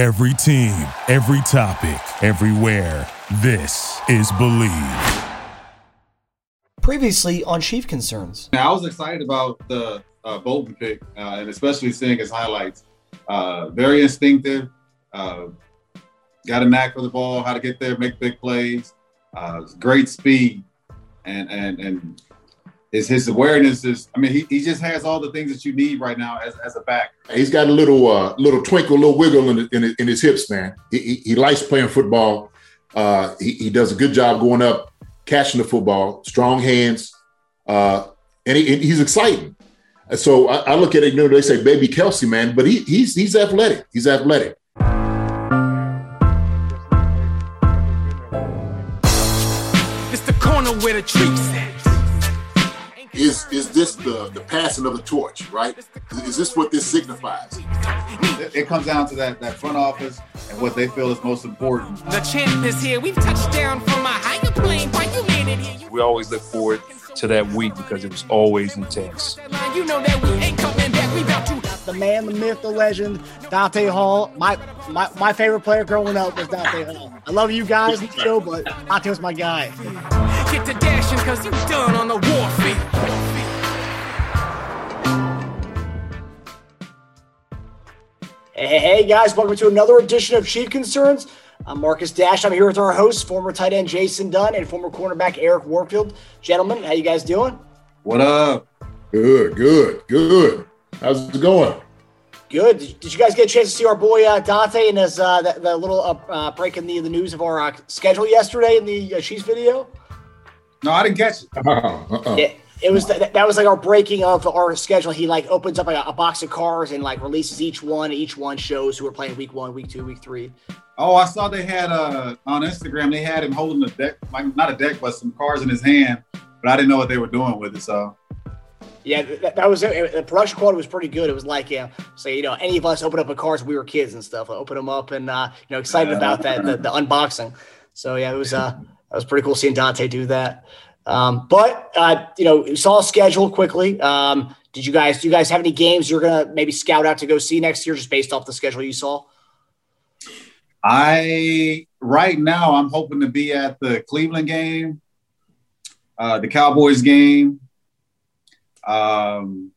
Every team, every topic, everywhere. This is Believe. Previously on Chief Concerns. Now, I was excited about the uh, Bolton pick, uh, and especially seeing his highlights. Uh, very instinctive, uh, got a knack for the ball, how to get there, make big plays, uh, great speed, and and and his his awareness is. I mean, he, he just has all the things that you need right now as, as a back. He's got a little uh, little twinkle, little wiggle in, in, in his hips, man. He, he, he likes playing football. Uh, he, he does a good job going up, catching the football, strong hands, uh, and he, and he's exciting. So I, I, look at it, you know, they say baby Kelce, man, but he, he's he's athletic. He's athletic. It's the corner where the treats Is is this the the passing of the torch, right? Is this what this signifies? It, it comes down to that that front office and what they feel is most important. The champ is here. We've touched down from a higher plane. Why you landed here? We always look forward to that week because it was always intense. You know that we ain't The man, the myth, the legend, Dante Hall. My my, my favorite player growing up was Dante Hall. I love you guys in the show, but Dante was my guy. Get to dashing because you done on the warfield. Hey, hey, guys, welcome to another edition of Chief Concerns. I'm Marcus Dash. I'm here with our hosts, former tight end Jason Dunn and former cornerback Eric Warfield. Gentlemen, how you guys doing? What up? Good, good, good. How's it going? Good. Did, did you guys get a chance to see our boy uh, Dante and his uh, the, the little uh, uh, breaking the, the news of our uh, schedule yesterday in the uh, Chiefs video? No, I didn't catch it. Uh-uh, uh-uh. Yeah, it was that, that was like our breaking of our schedule. He like opens up a, a box of cars and like releases each one. Each one shows who are playing week one, week two, week three. Oh, I saw they had uh on Instagram. They had him holding a deck, like not a deck, but some cars in his hand. But I didn't know what they were doing with it. So Yeah, that, that was it. The production quality was pretty good. It was like, yeah, so you know, any of us open up a cars when we were kids and stuff, open them up and, uh, you know, excited about that, the, the unboxing. So, yeah, it was, uh, that was pretty cool seeing Dante do that. Um, but, uh, you know, you saw a schedule quickly. Um, did you guys, do you guys have any games you're to maybe scout out to go see next year just based off the schedule you saw? I right now I'm hoping to be at the Cleveland game, uh, the Cowboys game. Um,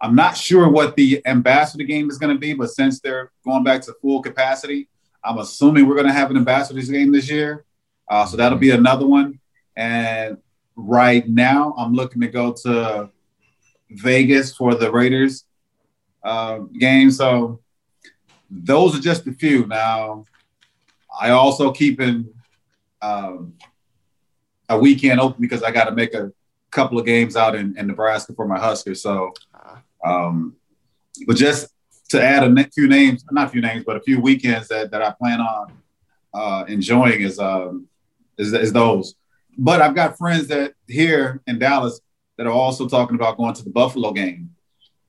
I'm not sure what the ambassador game is going to be, but since they're going back to full capacity, I'm assuming we're going to have an ambassadors game this year. Uh, so that'll be another one. And right now, I'm looking to go to Vegas for the Raiders uh, game. So those are just a few. Now, I also keeping um, a weekend open because I got to make a couple of games out in, in Nebraska for my Huskers. So, um, but just to add a few names, not a few names, but a few weekends that, that I plan on uh, enjoying is, um, is is those. But I've got friends that here in Dallas that are also talking about going to the Buffalo game,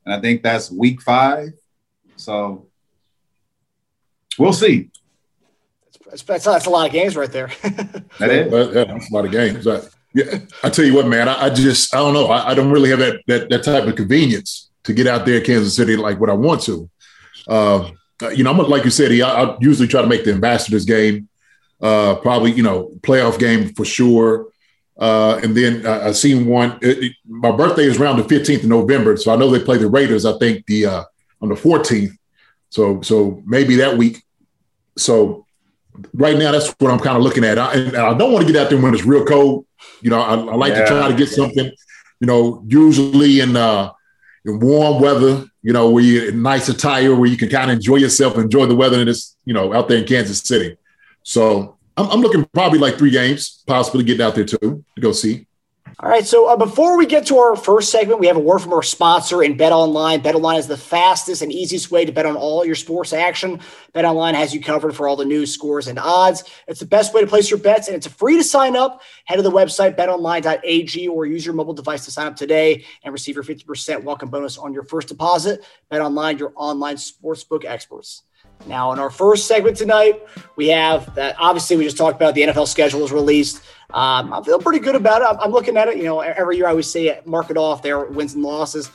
and I think that's week five. So we'll see. That's, that's, that's a lot of games right there. That is. Yeah, that's a lot of games. I, yeah, I tell you what, man, I, I just I don't know. I, I, don't really have that, that that type of convenience to get out there in Kansas City like what I want to. Uh, you know, I'm like you said, I, I usually try to make the ambassadors game, uh, probably you know playoff game for sure. Uh, and then I, I seen one. It, it, my birthday is around the 15th of November, so I know they play the Raiders. I think the uh, on the 14th. So so maybe that week. So right now, that's what I'm kind of looking at. I, and I don't want to get out there when it's real cold. You know, I, I like Yeah. to try to get something. You know, usually in uh, in warm weather. You know, where you in nice attire, where you can kind of enjoy yourself, enjoy the weather and this. You know, out there in Kansas City. So I'm, I'm looking probably like three games, possibly getting out there too to go see. All right. So uh, before we get to our first segment, we have a word from our sponsor in Bet Online. Bet Online is the fastest and easiest way to bet on all your sports action. Bet Online has you covered for all the news, scores, and odds. It's the best way to place your bets, and it's free to sign up. Head to the website betonline.ag or use your mobile device to sign up today and receive your 50% welcome bonus on your first deposit. Bet Online, your online sportsbook experts. Now, in our first segment tonight, we have that. Obviously, we just talked about the NFL schedule is released. Um, I feel pretty good about it. I'm, I'm looking at it. You know, every year I always say mark it off there, wins and losses.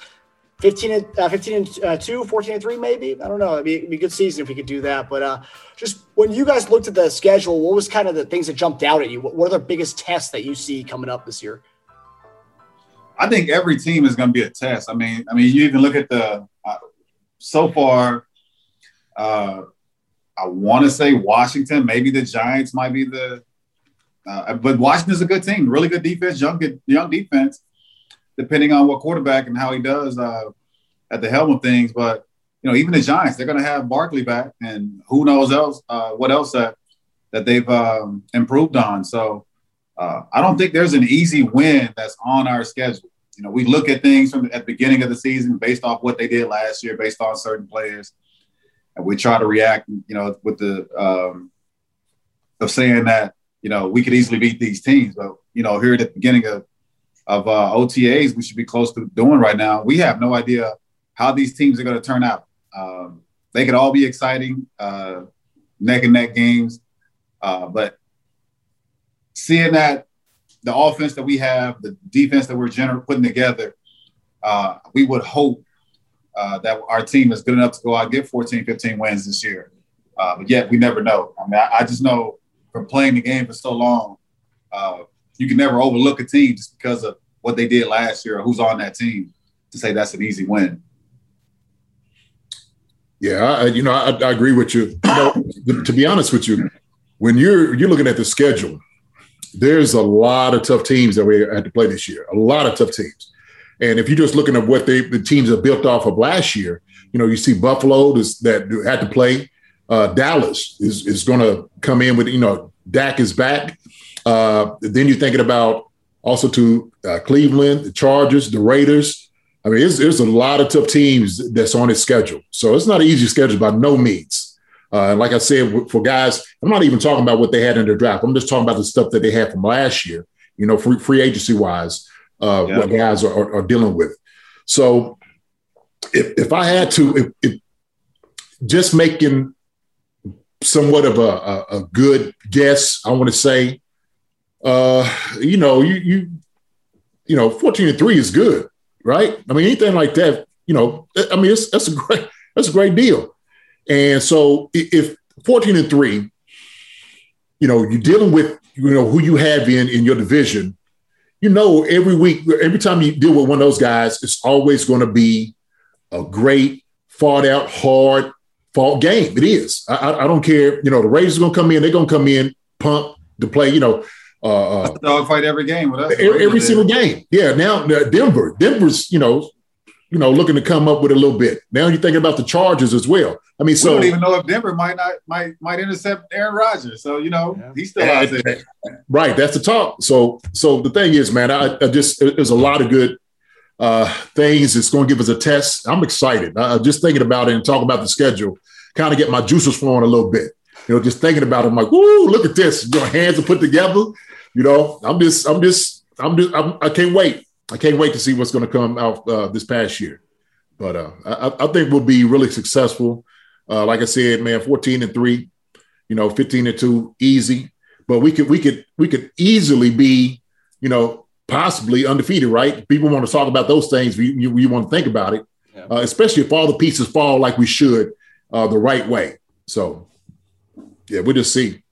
15 and uh, 15 and uh, 2 14 and 3 maybe i don't know it'd be, it'd be a good season if we could do that but uh just when you guys looked at the schedule what was kind of the things that jumped out at you what, what are the biggest tests that you see coming up this year I think every team is going to be a test. I mean, I mean, you even look at the uh, so far. Uh, I want to say Washington, maybe the Giants might be the, uh, but Washington's a good team, really good defense, young young defense, depending on what quarterback and how he does uh, at the helm of things. But you know, even the Giants, they're going to have Barkley back, and who knows else uh, what else that that they've um, improved on. So uh, I don't think there's an easy win that's on our schedule. You know, we look at things from the, at the beginning of the season based off what they did last year, based on certain players, and we try to react. You know, with the um, of saying that you know we could easily beat these teams, but you know, here at the beginning of of uh, OTAs, we should be close to doing right now. We have no idea how these teams are going to turn out. Um, they could all be exciting, uh, neck and neck games, uh, but seeing that the offense that we have, the defense that we're gener- putting together, uh, we would hope uh, that our team is good enough to go out and get 14, 15 wins this year. Uh, but yet we never know. I mean, I, I, just know from playing the game for so long, uh, you can never overlook a team just because of what they did last year or who's on that team to say that's an easy win. Yeah, I, you know, I, I agree with you. you know, to be honest with you, when you're you're looking at the schedule, there's a lot of tough teams that we had to play this year. A lot of tough teams. And if you're just looking at what they the teams are built off of last year, you know, you see Buffalo that had to play. Uh, Dallas is is going to come in with you know Dak is back. Uh, then you're thinking about also to uh, Cleveland, the Chargers, the Raiders. I mean, there's, a lot of tough teams that's on his schedule. So it's not an easy schedule by no means. Uh, like I said, for guys, I'm not even talking about what they had in their draft. I'm just talking about the stuff that they had from last year, you know, free, free agency wise, uh, yeah. what guys are, are, are, dealing with. So if, if I had to, if, if just making somewhat of a, a, a, good guess, I want to say, uh, you know, you, you, you know, 14 and three is good, right? I mean, anything like that, you know, I mean, it's, that's a great, that's a great deal. And so if 14 and three, you know, you're dealing with, you know, who you have in in your division, you know, every week, every time you deal with one of those guys, it's always going to be a great, fought out, hard fought game. It is. I, I don't care. You know, the Raiders are going to come in. They're going to come in, pump to play. You know, uh, uh dogfight every game. Every, every single game. Yeah. Now Denver, Denver's, you know, you know, looking to come up with a little bit. Now you're thinking about the Chargers as well. I mean, so we don't even know if Denver might not might might intercept Aaron Rodgers. So you know, yeah. he's still out there. Right, that's the talk. So so the thing is, man, I, I just there's a lot of good uh, things. It's going to give us a test. I'm excited. I, am just thinking about it and talking about the schedule, kind of get my juices flowing a little bit. You know, just thinking about it, I'm like, whoo, look at this. Your hands are put together. You know, I'm just, I'm just, I'm just, I'm, I can't wait. I can't wait to see what's going to come out uh, this past year. But uh, I, I, think we'll be really successful. Uh, like I said, man, 14 and three, you know, 15 and two, easy. But we could we could we could easily be, you know, possibly undefeated, right? People want to talk about those things. You, you, you want to think about it, yeah. uh, especially if all the pieces fall like we should uh, the right way. So, yeah, we'll just see.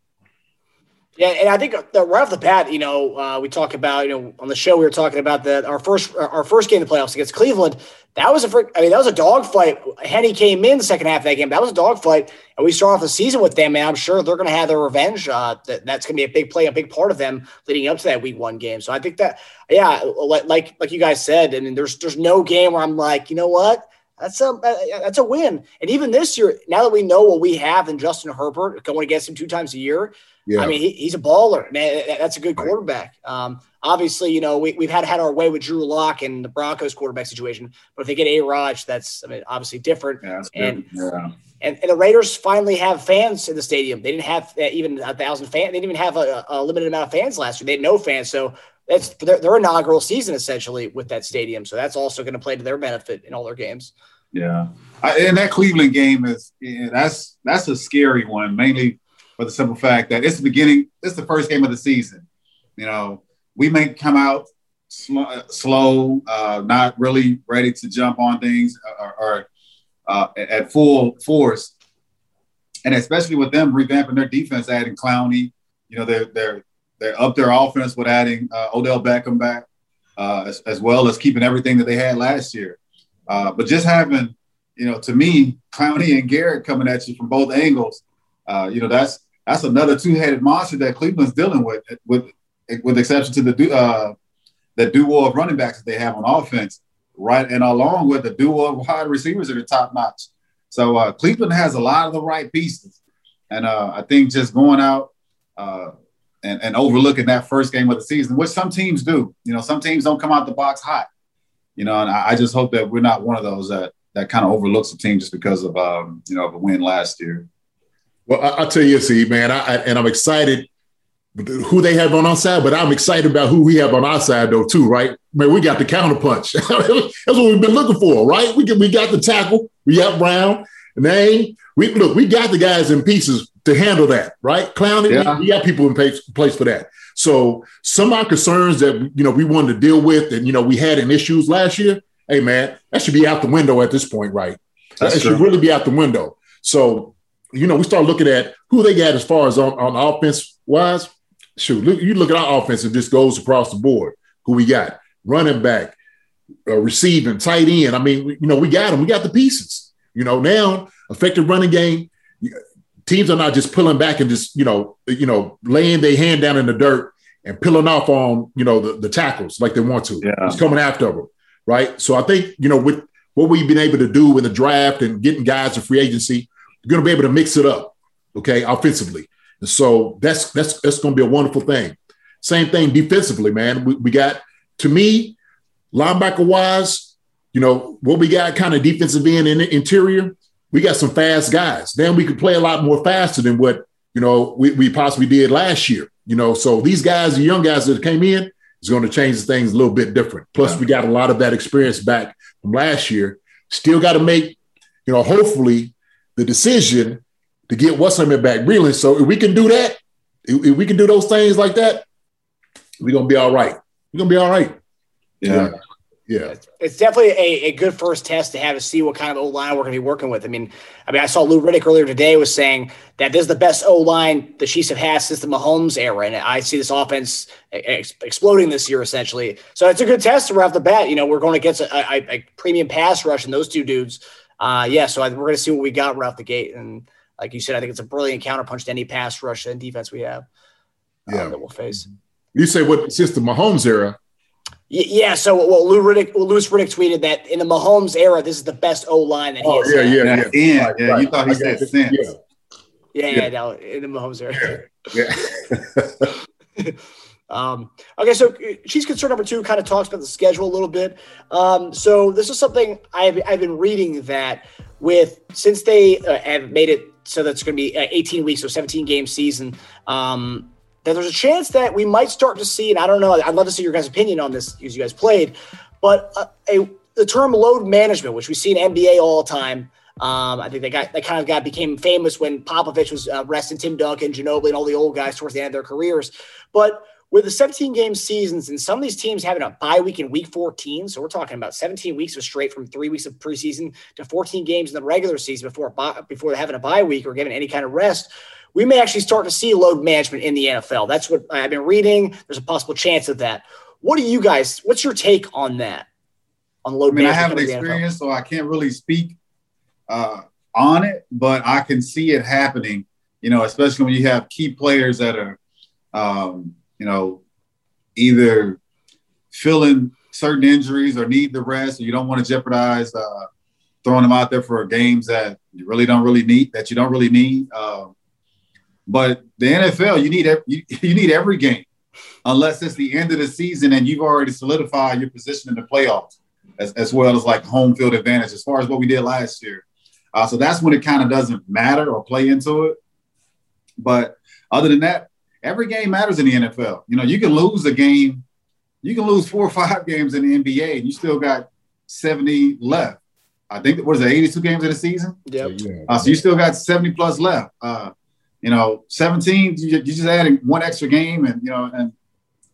Yeah, and I think right off the bat, you know, uh, we talk about, you know, on the show we were talking about that our first our first game of the playoffs against Cleveland. That was a I mean, that was a dogfight. Henne came in the second half of that game. That was a dogfight, and we start off the season with them. And I'm sure they're going to have their revenge. Uh, that, that's going to be a big play, a big part of them leading up to that Week One game. So I think that, yeah, like like you guys said, I mean, there's there's no game where I'm like, you know what, that's a that's a win. And even this year, now that we know what we have in Justin Herbert going against him two times a year, yeah. I mean, he, he's a baller, man. That's a good quarterback. Um, obviously, you know, we, we've had had our way with Drew Lock and the Broncos quarterback situation, but if they get A-Rod, that's I mean, obviously different. Yeah, and, yeah. and and the Raiders finally have fans in the stadium. They didn't have uh, even a thousand fans. They didn't even have a, a, limited amount of fans last year. They had no fans, so that's their, their inaugural season essentially with that stadium. So that's also going to play to their benefit in all their games. Yeah, I, and that Cleveland game is yeah, that's that's a scary one, mainly for the simple fact that it's the beginning, it's the first game of the season. You know, we may come out slow, slow uh, not really ready to jump on things or, or uh, at full force. And especially with them revamping their defense, adding Clowney, you know, they're they're they're up their offense with adding uh, Odell Beckham back, uh, as, as, well as keeping everything that they had last year. Uh, but just having, you know, to me, Clowney and Garrett coming at you from both angles, uh, you know, that's that's another two-headed monster that Cleveland's dealing with, with with exception to the uh, the duo of running backs that they have on offense, right, and along with the duo of wide receivers that are top notch. So uh, Cleveland has a lot of the right pieces, and uh, I think just going out uh, and, and overlooking that first game of the season, which some teams do. You know, some teams don't come out the box hot. You know, and I, I just hope that we're not one of those that that kind of overlooks a team just because of um, you know of a win last year. Well, I, will tell you, see, man, I, I, and I'm excited who they have on our side, but I'm excited about who we have on our side though too, right? Man, we got the counterpunch. That's what we've been looking for, right? We get, we got the tackle, we got Brown, name. We look, we got the guys in pieces to handle that, right? Clowning, yeah. we, got people in place, place for that. So some of our concerns that you know we wanted to deal with, and you know we had in issues last year. Hey man, that should be out the window at this point, right? That's it true. should really be out the window. So you know we start looking at who they got as far as on, on offense wise shoot, look, you look at our offense, it just goes across the board. Who we got? Running back, uh, receiving, tight end. I mean, you know, we got them. We got the pieces. You know, now effective running game. Teams are not just pulling back and just you know, you know, laying their hand down in the dirt and peeling off on you know the, the tackles like they want to. Yeah. It's coming after them, right? So I think you know with what we've been able to do in the draft and getting guys to free agency, you're going to be able to mix it up, okay, offensively. And so that's that's that's going to be a wonderful thing. Same thing defensively, man. We, we got to me linebacker wise, you know what we got kind of defensive end in the interior. We got some fast guys. Then we could play a lot more faster than what you know we, we possibly did last year. You know, so these guys, the young guys that came in, is going to change things a little bit different. Plus, we got a lot of that experience back from last year. Still got to make, you know, hopefully the decision to get what's name back really. So if we can do that, if we can do those things like that, we're gonna be all right. We're gonna be all right. Yeah. Yeah. It's definitely a, a good first test to have to see what kind of O line we're going to be working with. I mean, I mean, I saw Lou Riddick earlier today was saying that this is the best O line the Chiefs have had since the Mahomes era, and I see this offense ex- exploding this year essentially. So it's a good test right off the bat. You know, we're going against a, a, a premium pass rush and those two dudes. Uh, yeah, so I, we're going to see what we got right off the gate, and like you said, I think it's a brilliant counterpunch to any pass rush and defense we have. Um, yeah, that we'll face. You say what since the Mahomes era? Yeah, so well, Lou Riddick, well, Louis Riddick tweeted that in the Mahomes era, this is the best O line that he oh, has. Yeah, yeah, yeah, yeah. Yeah, right, yeah. Right. You thought he said since. Yeah, yeah, yeah. No, in the Mahomes era. Yeah. um, okay, so she's concerned number two kind of talks about the schedule a little bit. Um, so this is something I've I've been reading that with since they uh, have made it so that's going to be 18 weeks, so 17 game season. Um, that there's a chance that we might start to see, and I don't know, I'd love to see your guys' opinion on this because you guys played, but uh, a the term load management, which we see in NBA all the time. Um, I think they got they kind of got became famous when Popovich was uh, resting Tim Duncan, Ginobili, and all the old guys towards the end of their careers. But with the 17 game seasons and some of these teams having a bye week in week 14, so we're talking about 17 weeks of straight from three weeks of preseason to 14 games in the regular season before before having a bye week or given any kind of rest. We may actually start to see load management in the NFL. That's what I've been reading. There's a possible chance of that. What do you guys? What's your take on that? On load I mean, management. I haven't experienced, so I can't really speak uh, on it, but I can see it happening. You know, especially when you have key players that are. Um, you know, either feeling certain injuries or need the rest, or you don't want to jeopardize uh, throwing them out there for games that you really don't really need, that you don't really need. Uh, but the NFL, you need every, you, you need every game, unless it's the end of the season and you've already solidified your position in the playoffs, as, as well as like home field advantage, as far as what we did last year. Uh, so that's when it kind of doesn't matter or play into it. But other than that, every game matters in the NFL. You know, you can lose a game, you can lose four or five games in the NBA, and you still got 70 left. I think what is it, 82 games in the season? Yep. Uh, so you still got 70 plus left. Uh, you know, 17, you, you just adding one extra game, and you know, and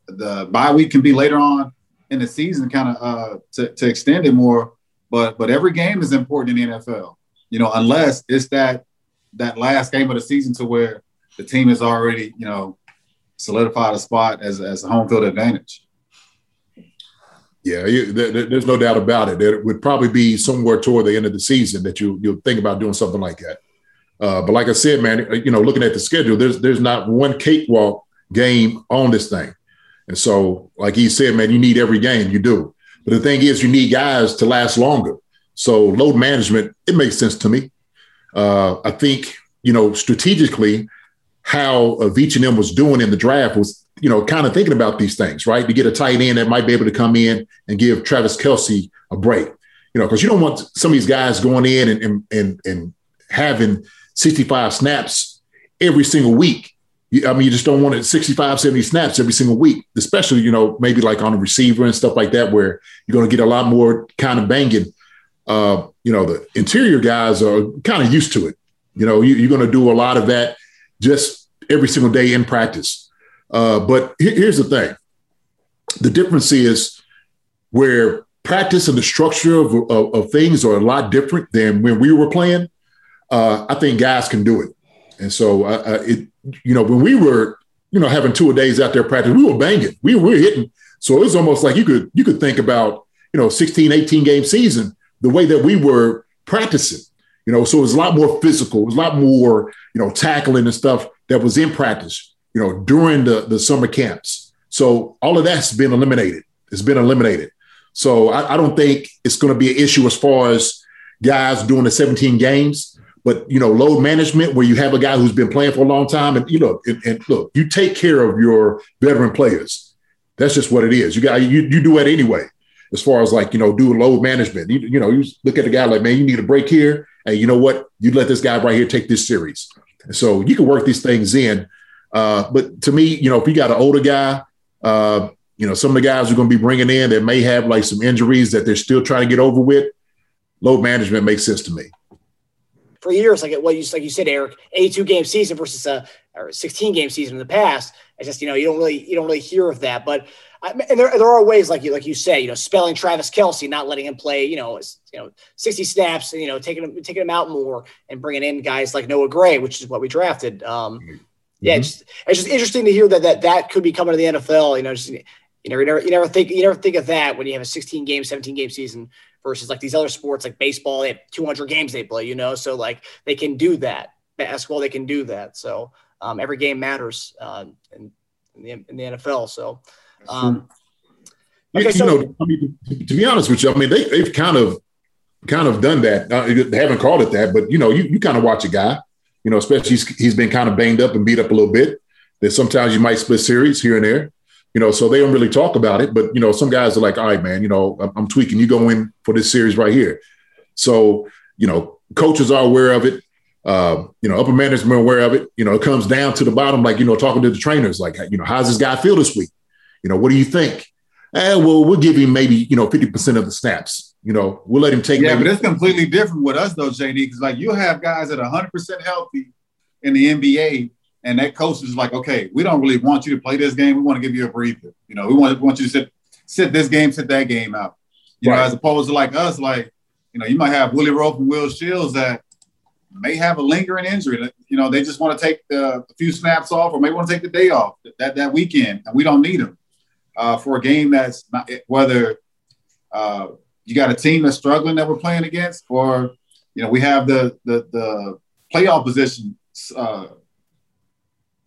the bye week can be later on. in the season, kind of uh, to, to extend it more. But but every game is important in the NFL, you know, unless it's that that last game of the season to where the team is already, you know, solidified a spot as as a home field advantage. Yeah, you, there, there's no doubt about it. It would probably be somewhere toward the end of the season that you you'll think about doing something like that. Uh, but like I said, man, you know, looking at the schedule, there's there's not one cakewalk game on this thing. And so, like he said, man, you need every game. You do. But the thing is, you need guys to last longer. So load management, it makes sense to me. Uh, I think, you know, strategically, how uh, them was doing in the draft was, you know, kind of thinking about these things, right? To get a tight end that might be able to come in and give Travis Kelce a break, you know, because you don't want some of these guys going in and, and, and, and having 65 snaps every single week I mean, you just don't want it 65, 70 snaps every single week, especially, you know, maybe like on a receiver and stuff like that, where you're going to get a lot more kind of banging. Uh, you know, the interior guys are kind of used to it. You know, you, are going to do a lot of that just every single day in practice. Uh, but here's the thing the difference is where practice and the structure of, of, of things are a lot different than when we were playing. Uh, I think guys can do it. And so uh, uh it, you know, when we were, you know, having two a days out there practice, we were banging, we were hitting. So it was almost like you could you could think about, you know, 16, 18 game season, the way that we were practicing. You know, so it was a lot more physical, it was a lot more, you know, tackling and stuff that was in practice, you know, during the, the summer camps. So all of that's been eliminated. It's been eliminated. So I, I don't think it's going to be an issue as far as guys doing the 17 games. But you know, load management where you have a guy who's been playing for a long time, and you know, and, and look, you take care of your veteran players. That's just what it is. You got you you do it anyway. As far as like you know, do load management. You, you know, you look at the guy like, man, you need a break here, and you know what? You let this guy right here take this series. So you can work these things in. Uh, but to me, you know, if you got an older guy, uh, you know, some of the guys are going to be bringing in that may have like some injuries that they're still trying to get over with. Load management makes sense to me for years, like what you like you said, Eric, a two game season versus a or 16 game season in the past. I just you know you don't really you don't really hear of that, but and there, there are ways like you like you say you know spelling Travis Kelce, not letting him play you know you know 60 snaps, and you know taking him taking him out more and bringing in guys like Noah Gray, which is what we drafted. Um, mm-hmm. Yeah, it's just, it's just interesting to hear that that that could be coming to the NFL. You know, just you know you never you never think you never think of that when you have a 16 game, 17 game season versus like these other sports like baseball, they have 200 games they play, you know, so like they can do that. Basketball, they can do that. So um, every game matters uh, in, in, the, in, the, NFL. So, um, okay, you, so, know, I mean, to, to, be honest with you, I mean, they, they've kind of kind of done that. Uh, they haven't called it that, but you know, you, you kind of watch a guy, you know, especially he's, he's been kind of banged up and beat up a little bit. That sometimes you might split series here and there you know, so they don't really talk about it. But you know, some guys are like, all right, man, you know, I'm, I'm tweaking. You go in for this series right here. So you know, coaches are aware of it. Uh, you know, upper management aware of it. You know, it comes down to the bottom, like you know, talking to the trainers, like, you know, how's this guy feel this week? You know, what do you think? Eh, well, we'll give him maybe you know 50% of the snaps. You know, we'll let him take. Yeah, maybe- but it's completely different with us though, JD, because like you have guys that are 100 percent healthy in the NBA and that coach is like, okay, we don't really want you to play this game. We want to give you a breather. You know, we want, we want you to sit sit this game, sit that game out. You right. know, as opposed to like us, like, you know, you might have Willie Roaf and Will Shields that may have a lingering injury. You know, they just want to take the, a few snaps off or may want to take the day off that, that weekend, and we don't need them uh, for a game that's not, whether uh, you got a team that's struggling that we're playing against, or you know, we have the the, the playoff position uh,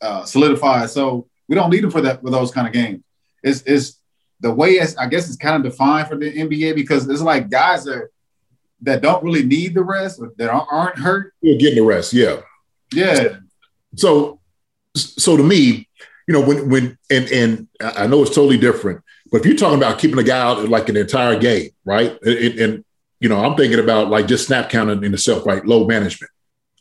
uh, solidified. So we don't need them for that for those kind of games. It's, it's the way it's I guess it's kind of defined for the NBA because it's like guys that that don't really need the rest that aren't hurt. You're getting the rest, yeah, yeah. So so to me, you know, when when and and I know it's totally different, but if you're talking about keeping a guy out like an entire game, right? And, and you know, I'm thinking about like just snap counting in itself, right? Low management.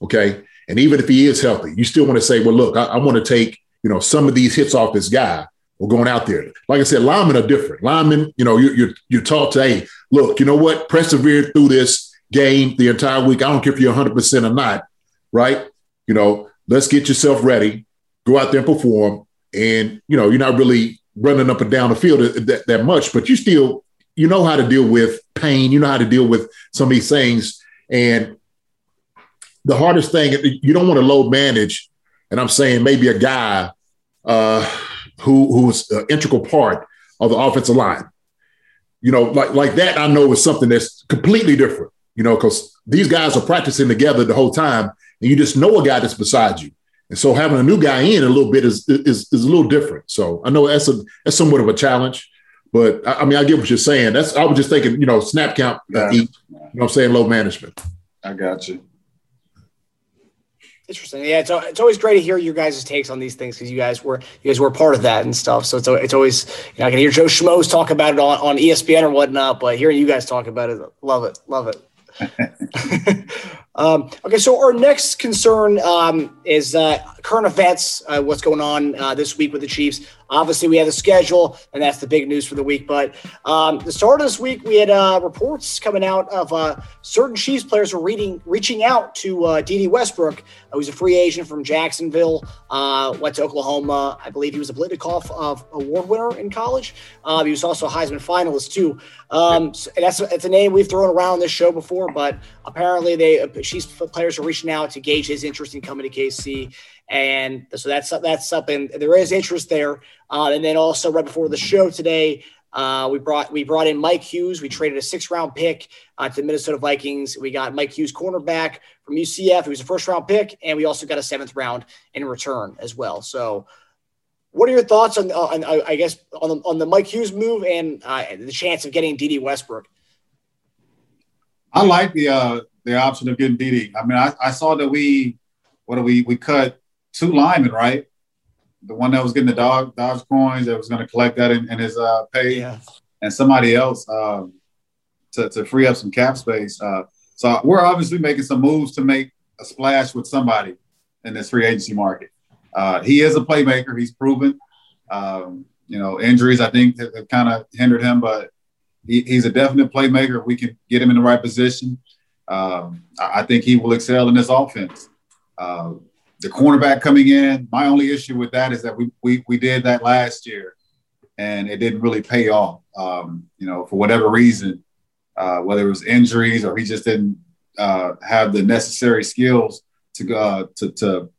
Okay. And even if he is healthy, you still want to say, well, look, I, I want to take, you know, some of these hits off this guy or going out there. Like I said, linemen are different. Linemen, you know, you're, you're, you're taught to, hey, look, you know what? Persevere through this game the entire week. I don't care if you're 100% or not, right? You know, let's get yourself ready, go out there and perform. And, you know, you're not really running up and down the field that, that much, but you still you know how to deal with pain. You know how to deal with some of these things. And the hardest thing you don't want to load manage. And I'm saying maybe a guy uh, who who's an integral part of the offensive line. You know, like like that. I know is something that's completely different. You know, because these guys are practicing together the whole time, and you just know a guy that's beside you. And so having a new guy in a little bit is is, is a little different. So I know that's a that's somewhat of a challenge. But I, I mean, I get what you're saying. That's I was just thinking, you know, snap count, uh, eat, you know, what I'm saying low management. I got you. Interesting. Yeah, it's, it's always great to hear your guys' takes on these things because you guys were you guys were part of that and stuff. So it's it's always you know I can hear Joe Schmoes talk about it on, on ESPN or whatnot, but hearing you guys talk about it, love it, love it. Um, okay, so our next concern um, is uh, current events, uh, what's going on uh, this week with the Chiefs. Obviously, we have the schedule, and that's the big news for the week. But um, the start of this week, we had uh, reports coming out of uh, certain Chiefs players were reading, reaching out to uh, Dede Westbrook, who's a free agent from Jacksonville, uh, went to Oklahoma. I believe he was a Biletnikoff Award winner in college. he was also a Heisman finalist, too. Um, so that's, that's a name we've thrown around this show before, but apparently they Chiefs players are reaching out to gauge his interest in coming to KC and so that's that's something. There is interest there. Uh, and then also right before the show today, uh, we brought we brought in Mike Hughes. We traded a six round pick uh, to the Minnesota Vikings. We got Mike Hughes, cornerback from UCF, who was a first round pick, and we also got a seventh round in return as well. So, what are your thoughts on, on I guess on the, on the Mike Hughes move and uh, the chance of getting Dede Westbrook? I like the uh, the option of getting Dede. I mean, I, I saw that we what do we we cut two linemen, right? The one that was getting the dog Dodge coins that was going to collect that in, in his uh, pay, yeah. and somebody else um, to, to free up some cap space. Uh, so we're obviously making some moves to make a splash with somebody in this free agency market. Uh, he is a playmaker. He's proven. Um, you know, injuries I think have, have kind of hindered him, but he, he's a definite playmaker. If we can get him in the right position, um, I, think he will excel in this offense. Uh, the cornerback coming in. My only issue with that is that we we we did that last year, and it didn't really pay off. Um, you know, for whatever reason, uh, whether it was injuries or he just didn't uh, have the necessary skills to uh, to to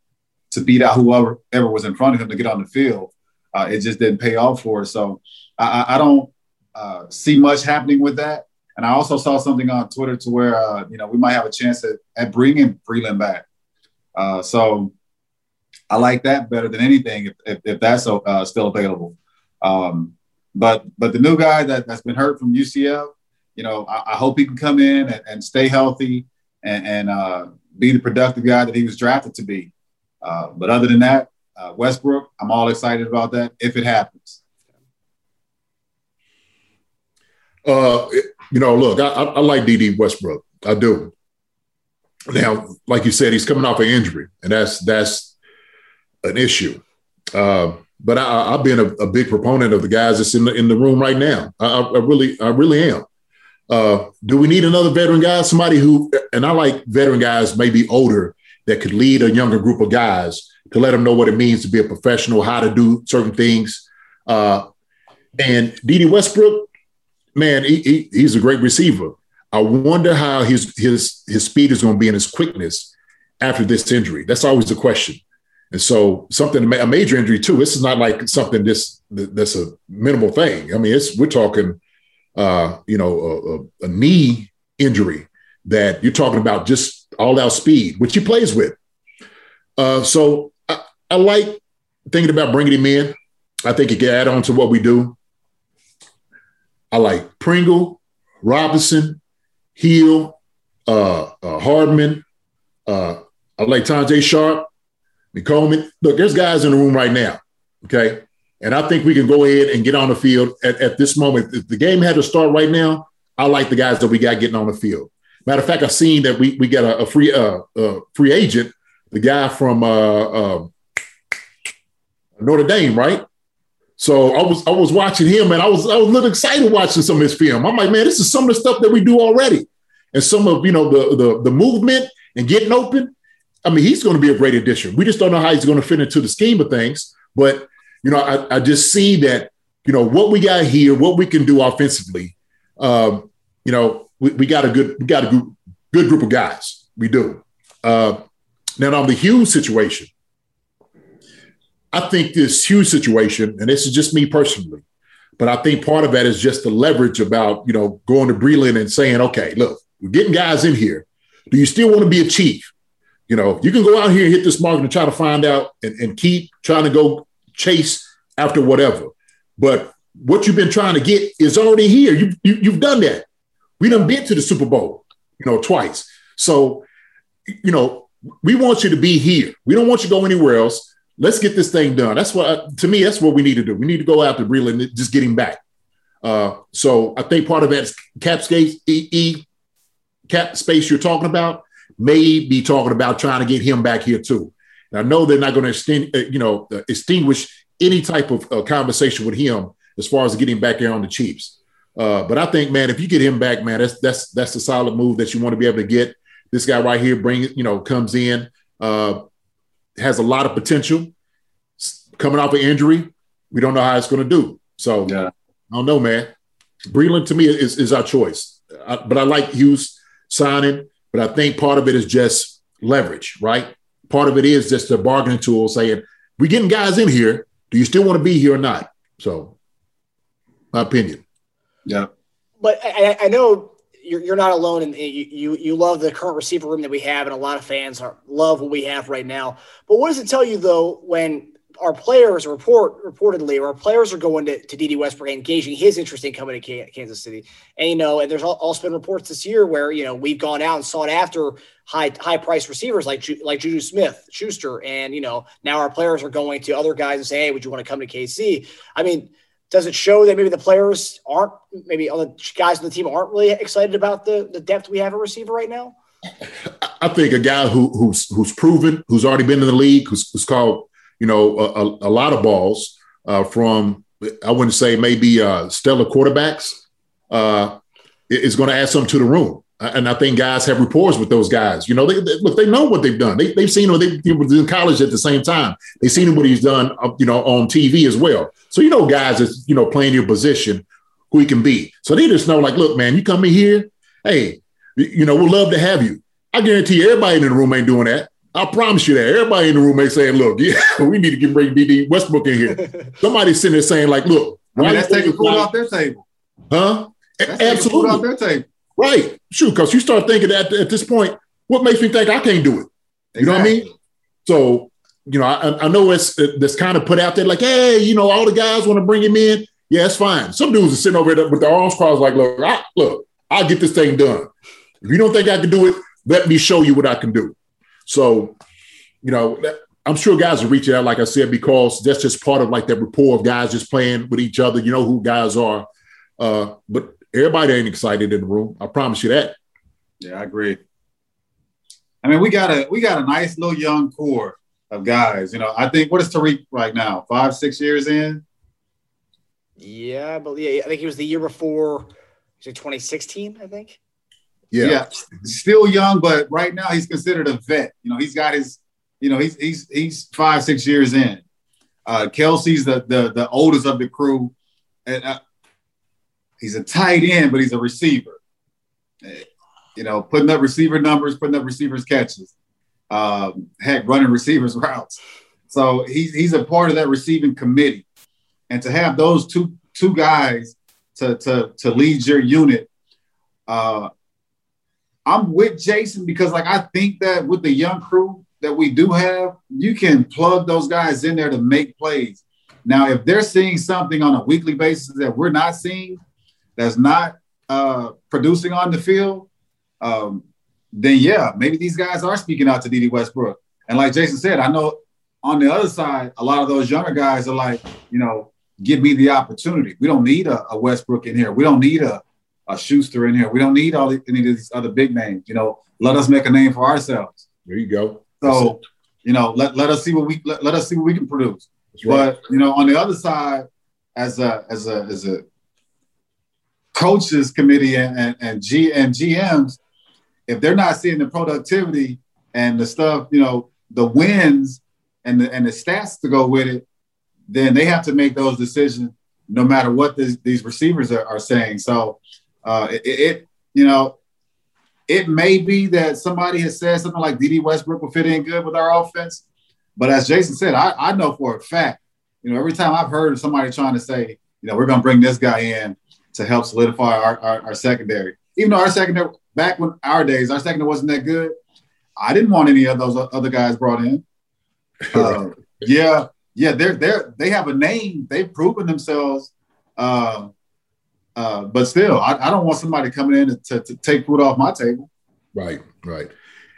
to beat out whoever ever was in front of him to get on the field. Uh, it just didn't pay off for us. So I, I don't uh, see much happening with that. And I also saw something on Twitter to where uh, you know we might have a chance at, at bringing Breeland back. Uh, so I like that better than anything if, if, if that's uh, still available. Um, but but the new guy that, that's been hurt from UCF, you know, I, I hope he can come in and, and stay healthy and, and uh, be the productive guy that he was drafted to be. Uh, but other than that, uh, Westbrook, I'm all excited about that if it happens. Uh, you know, look, I, I like Dede Westbrook. I do. Now, like you said, he's coming off an injury, and that's that's an issue. Uh, but I, have been a, a, big proponent of the guys that's in the in the room right now. I, I really, I really am. Uh, do we need another veteran guy? Somebody who, and I like veteran guys, maybe older, that could lead a younger group of guys to let them know what it means to be a professional, how to do certain things. Uh, and Dede Westbrook, man, he, he, he's a great receiver. I wonder how his his his speed is going to be and his quickness after this injury. That's always the question. And so something a major injury too. This is not like something this that's a minimal thing. I mean, it's we're talking, uh, you know, a, a, a knee injury that you're talking about just all out speed, which he plays with. Uh, so I, I like thinking about bringing him in. I think it can add on to what we do. I like Pringle, Robinson, Hill, uh, uh, Hardman. Uh, I like Tajae Sharpe, Coleman. Look, there's guys in the room right now. Okay. And I think we can go ahead and get on the field at, at this moment. If the game had to start right now, I like the guys that we got getting on the field. Matter of fact, I've seen that we, we got a, a free uh, uh, free agent, the guy from uh, um, Notre Dame, right? So I was I was watching him and I was I was a little excited watching some of his film. I'm like, man, this is some of the stuff that we do already. And some of you know the the, the movement and getting open. I mean, he's going to be a great addition. We just don't know how he's going to fit into the scheme of things. But you know, I, I just see that you know, what we got here, what we can do offensively. Um, you know, we, we got a good, we got a good, good group of guys. We do. Uh, now on the Hughes situation, I think this Hughes situation, and this is just me personally, but I think part of that is just the leverage about, you know, going to Breeland and saying, okay, look, we're getting guys in here. Do you still want to be a chief? You know, you can go out here and hit this market and try to find out and, and keep trying to go chase after whatever. But what you've been trying to get is already here. You, you, you've done that. We done been to the Super Bowl, you know, twice. So, you know, we want you to be here. We don't want you to go anywhere else. Let's get this thing done. That's what, to me, that's what we need to do. We need to go after Breeland and just get him back. Uh, so I think part of that cap space, e, e, cap space you're talking about may be talking about trying to get him back here too. And I know they're not going to extend, uh, you know, uh, extinguish any type of uh, conversation with him as far as getting back there on the Chiefs. But I think, man, if you get him back, man, that's that's that's a solid move that you want to be able to get. This guy right here, bring you know, comes in, uh, has a lot of potential. Coming off an injury, we don't know how it's going to do. So yeah. I don't know, man. Breeland to me is, is our choice, I, but I like Hughes signing. But I think part of it is just leverage, right? Part of it is just a bargaining tool saying, we're getting guys in here. Do you still want to be here or not? So, my opinion. Yeah. But I, I know you're, you're not alone, and you, you you love the current receiver room that we have, and a lot of fans are, love what we have right now. But what does it tell you though when our players report reportedly, or our players are going to, to Dede Westbrook engaging his interest in coming to Kansas City. And you know, and there's also been reports this year where you know we've gone out and sought after high high price receivers like like Juju Smith Schuster, and you know now our players are going to other guys and say, hey, would you want to come to KC? I mean. Does it show that maybe the players aren't, maybe all the guys on the team aren't really excited about the, the depth we have at receiver right now? I think a guy who, who's who's proven, who's already been in the league, who's, who's called you know, a, a lot of balls uh, from, I wouldn't say maybe uh, stellar quarterbacks, uh, is going to add something to the room. And I think guys have rapport with those guys. You know, they, they, look, they know what they've done. They, have seen him. They, they in college at the same time. They've seen him what he's done, uh, you know, on TV as well. So you know, guys is you know playing your position, who he can be. So they just know, like, look, man, you come in here, hey, you know, we'd love to have you. I guarantee you, everybody in the room ain't doing that. I promise you that. Everybody in the room may say, look, yeah, we need to get bring Dede Westbrook in here. Somebody's sitting there saying, like, look, I mean, that's taking food off their table. Huh? That's Absolutely. off their table. Right. Shoot, because you start thinking that at this point, what makes me think I can't do it? You exactly. know what I mean? So, you know, I, I know it's that's kind of put out there like, hey, you know, all the guys want to bring him in. Yeah, it's fine. Some dudes are sitting over there with their arms crossed, like, look, I, look, I'll get this thing done. If you don't think I can do it, let me show you what I can do. So, you know, I'm sure guys are reaching out, like I said, because that's just part of like that rapport of guys just playing with each other. You know who guys are. Uh, but everybody ain't excited in the room. I promise you that. Yeah, I agree. I mean, we got a we got a nice little young core of guys. You know, I think what is Tyreek right now? Five, six years in. Yeah, but yeah, I think he was the year before. Was it 2016? I think. Yeah. yeah, still young, but right now he's considered a vet. You know, he's got his, you know, he's he's he's five six years in. Uh, Kelce's the the the oldest of the crew, and uh, he's a tight end, but he's a receiver. You know, putting up receiver numbers, putting up receivers catches, um, heck, running receivers routes. So he's he's a part of that receiving committee, and to have those two two guys to to to lead your unit. Uh, I'm with Jason because like I think that with the young crew that we do have, you can plug those guys in there to make plays. Now, if they're seeing something on a weekly basis that we're not seeing, that's not uh, producing on the field, um, then yeah, maybe these guys are speaking out to Dede Westbrook. And like Jason said, I know on the other side, a lot of those younger guys are like, you know, give me the opportunity. We don't need a, a Westbrook in here. We don't need a a Schuster in here. We don't need all the, any of these other big names. You know, let us make a name for ourselves. There you go. So, you know, let, let us see what we let, let us see what we can produce. Right. But you know, on the other side, as a as a as a coaches committee and, and, and G and GMs, if they're not seeing the productivity and the stuff, you know, the wins and the and the stats to go with it, then they have to make those decisions no matter what this, these receivers are, are saying. So uh, it, it, you know, it may be that somebody has said something like Dede Westbrook will fit in good with our offense. But as Jason said, I, I know for a fact, you know, every time I've heard somebody trying to say, you know, we're going to bring this guy in to help solidify our, our, our secondary, even though our secondary, back when our days, our secondary wasn't that good, I didn't want any of those other guys brought in. Uh, yeah, yeah, they're they're they have a name. They've proven themselves. Uh, uh, but still, I, I, don't want somebody coming in to, to, take food off my table. Right, right.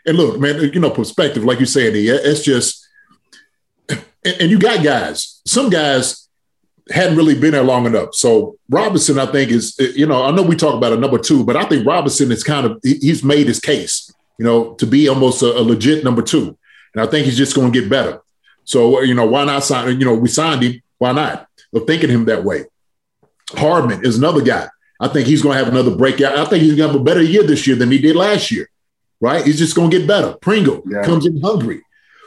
And look, man, you know, perspective, like you said, it's just, and, and you got guys. Some guys hadn't really been there long enough. So Robinson, I think, is eh, you know, I know we talk about a number two, but I think Robinson is kind of he's made his case, you know, to be almost a, a legit number two, and I think he's just going to get better. So you know, why not sign? You know, we signed him. Why not? Of thinking him that way. Hardman is another guy. I think he's going to have another breakout. I think he's going to have a better year this year than he did last year. Right? He's just going to get better. Pringle yeah. comes in hungry.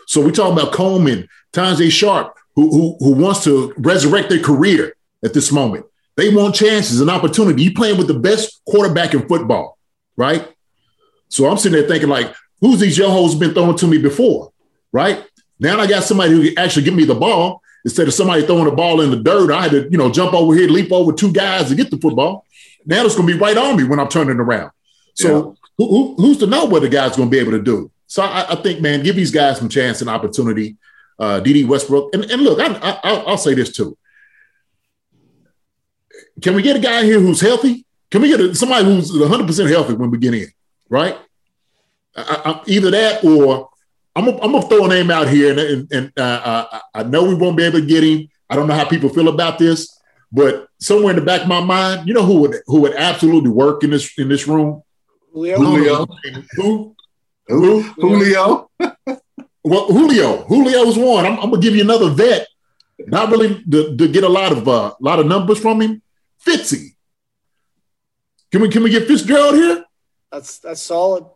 So we talk about Coleman, Tajaé Sharpe, who, who who wants to resurrect their career at this moment. They want chances, an opportunity. You playing with the best quarterback in football, right? So I'm sitting there thinking, like, who's these young hoes been throwing to me before, right? Now I got somebody who can actually give me the ball instead of somebody throwing the ball in the dirt. I had to, you know, jump over here, leap over two guys to get the football. Now it's going to be right on me when I'm turning around. So yeah. who, who, who's to know what the guy's going to be able to do? So I, I, think, man, give these guys some chance and opportunity. Uh, Dede Westbrook, and, and look, I, I, I'll say this too. Can we get a guy here who's healthy? Can we get a, somebody who's 100% healthy when we get in? Right? I, either that or I'm gonna throw a name out here, and, and, and uh, uh, I know we won't be able to get him. I don't know how people feel about this, but somewhere in the back of my mind, you know who would who would absolutely work in this in this room? Julio. Julio. Who? Who? Julio. well, Julio. Julio's one. I'm, I'm, gonna give you another vet. Not really to, to get a lot of a uh, lot of numbers from him. Fitzy. Can we can we get Fitzgerald here? That's that's solid.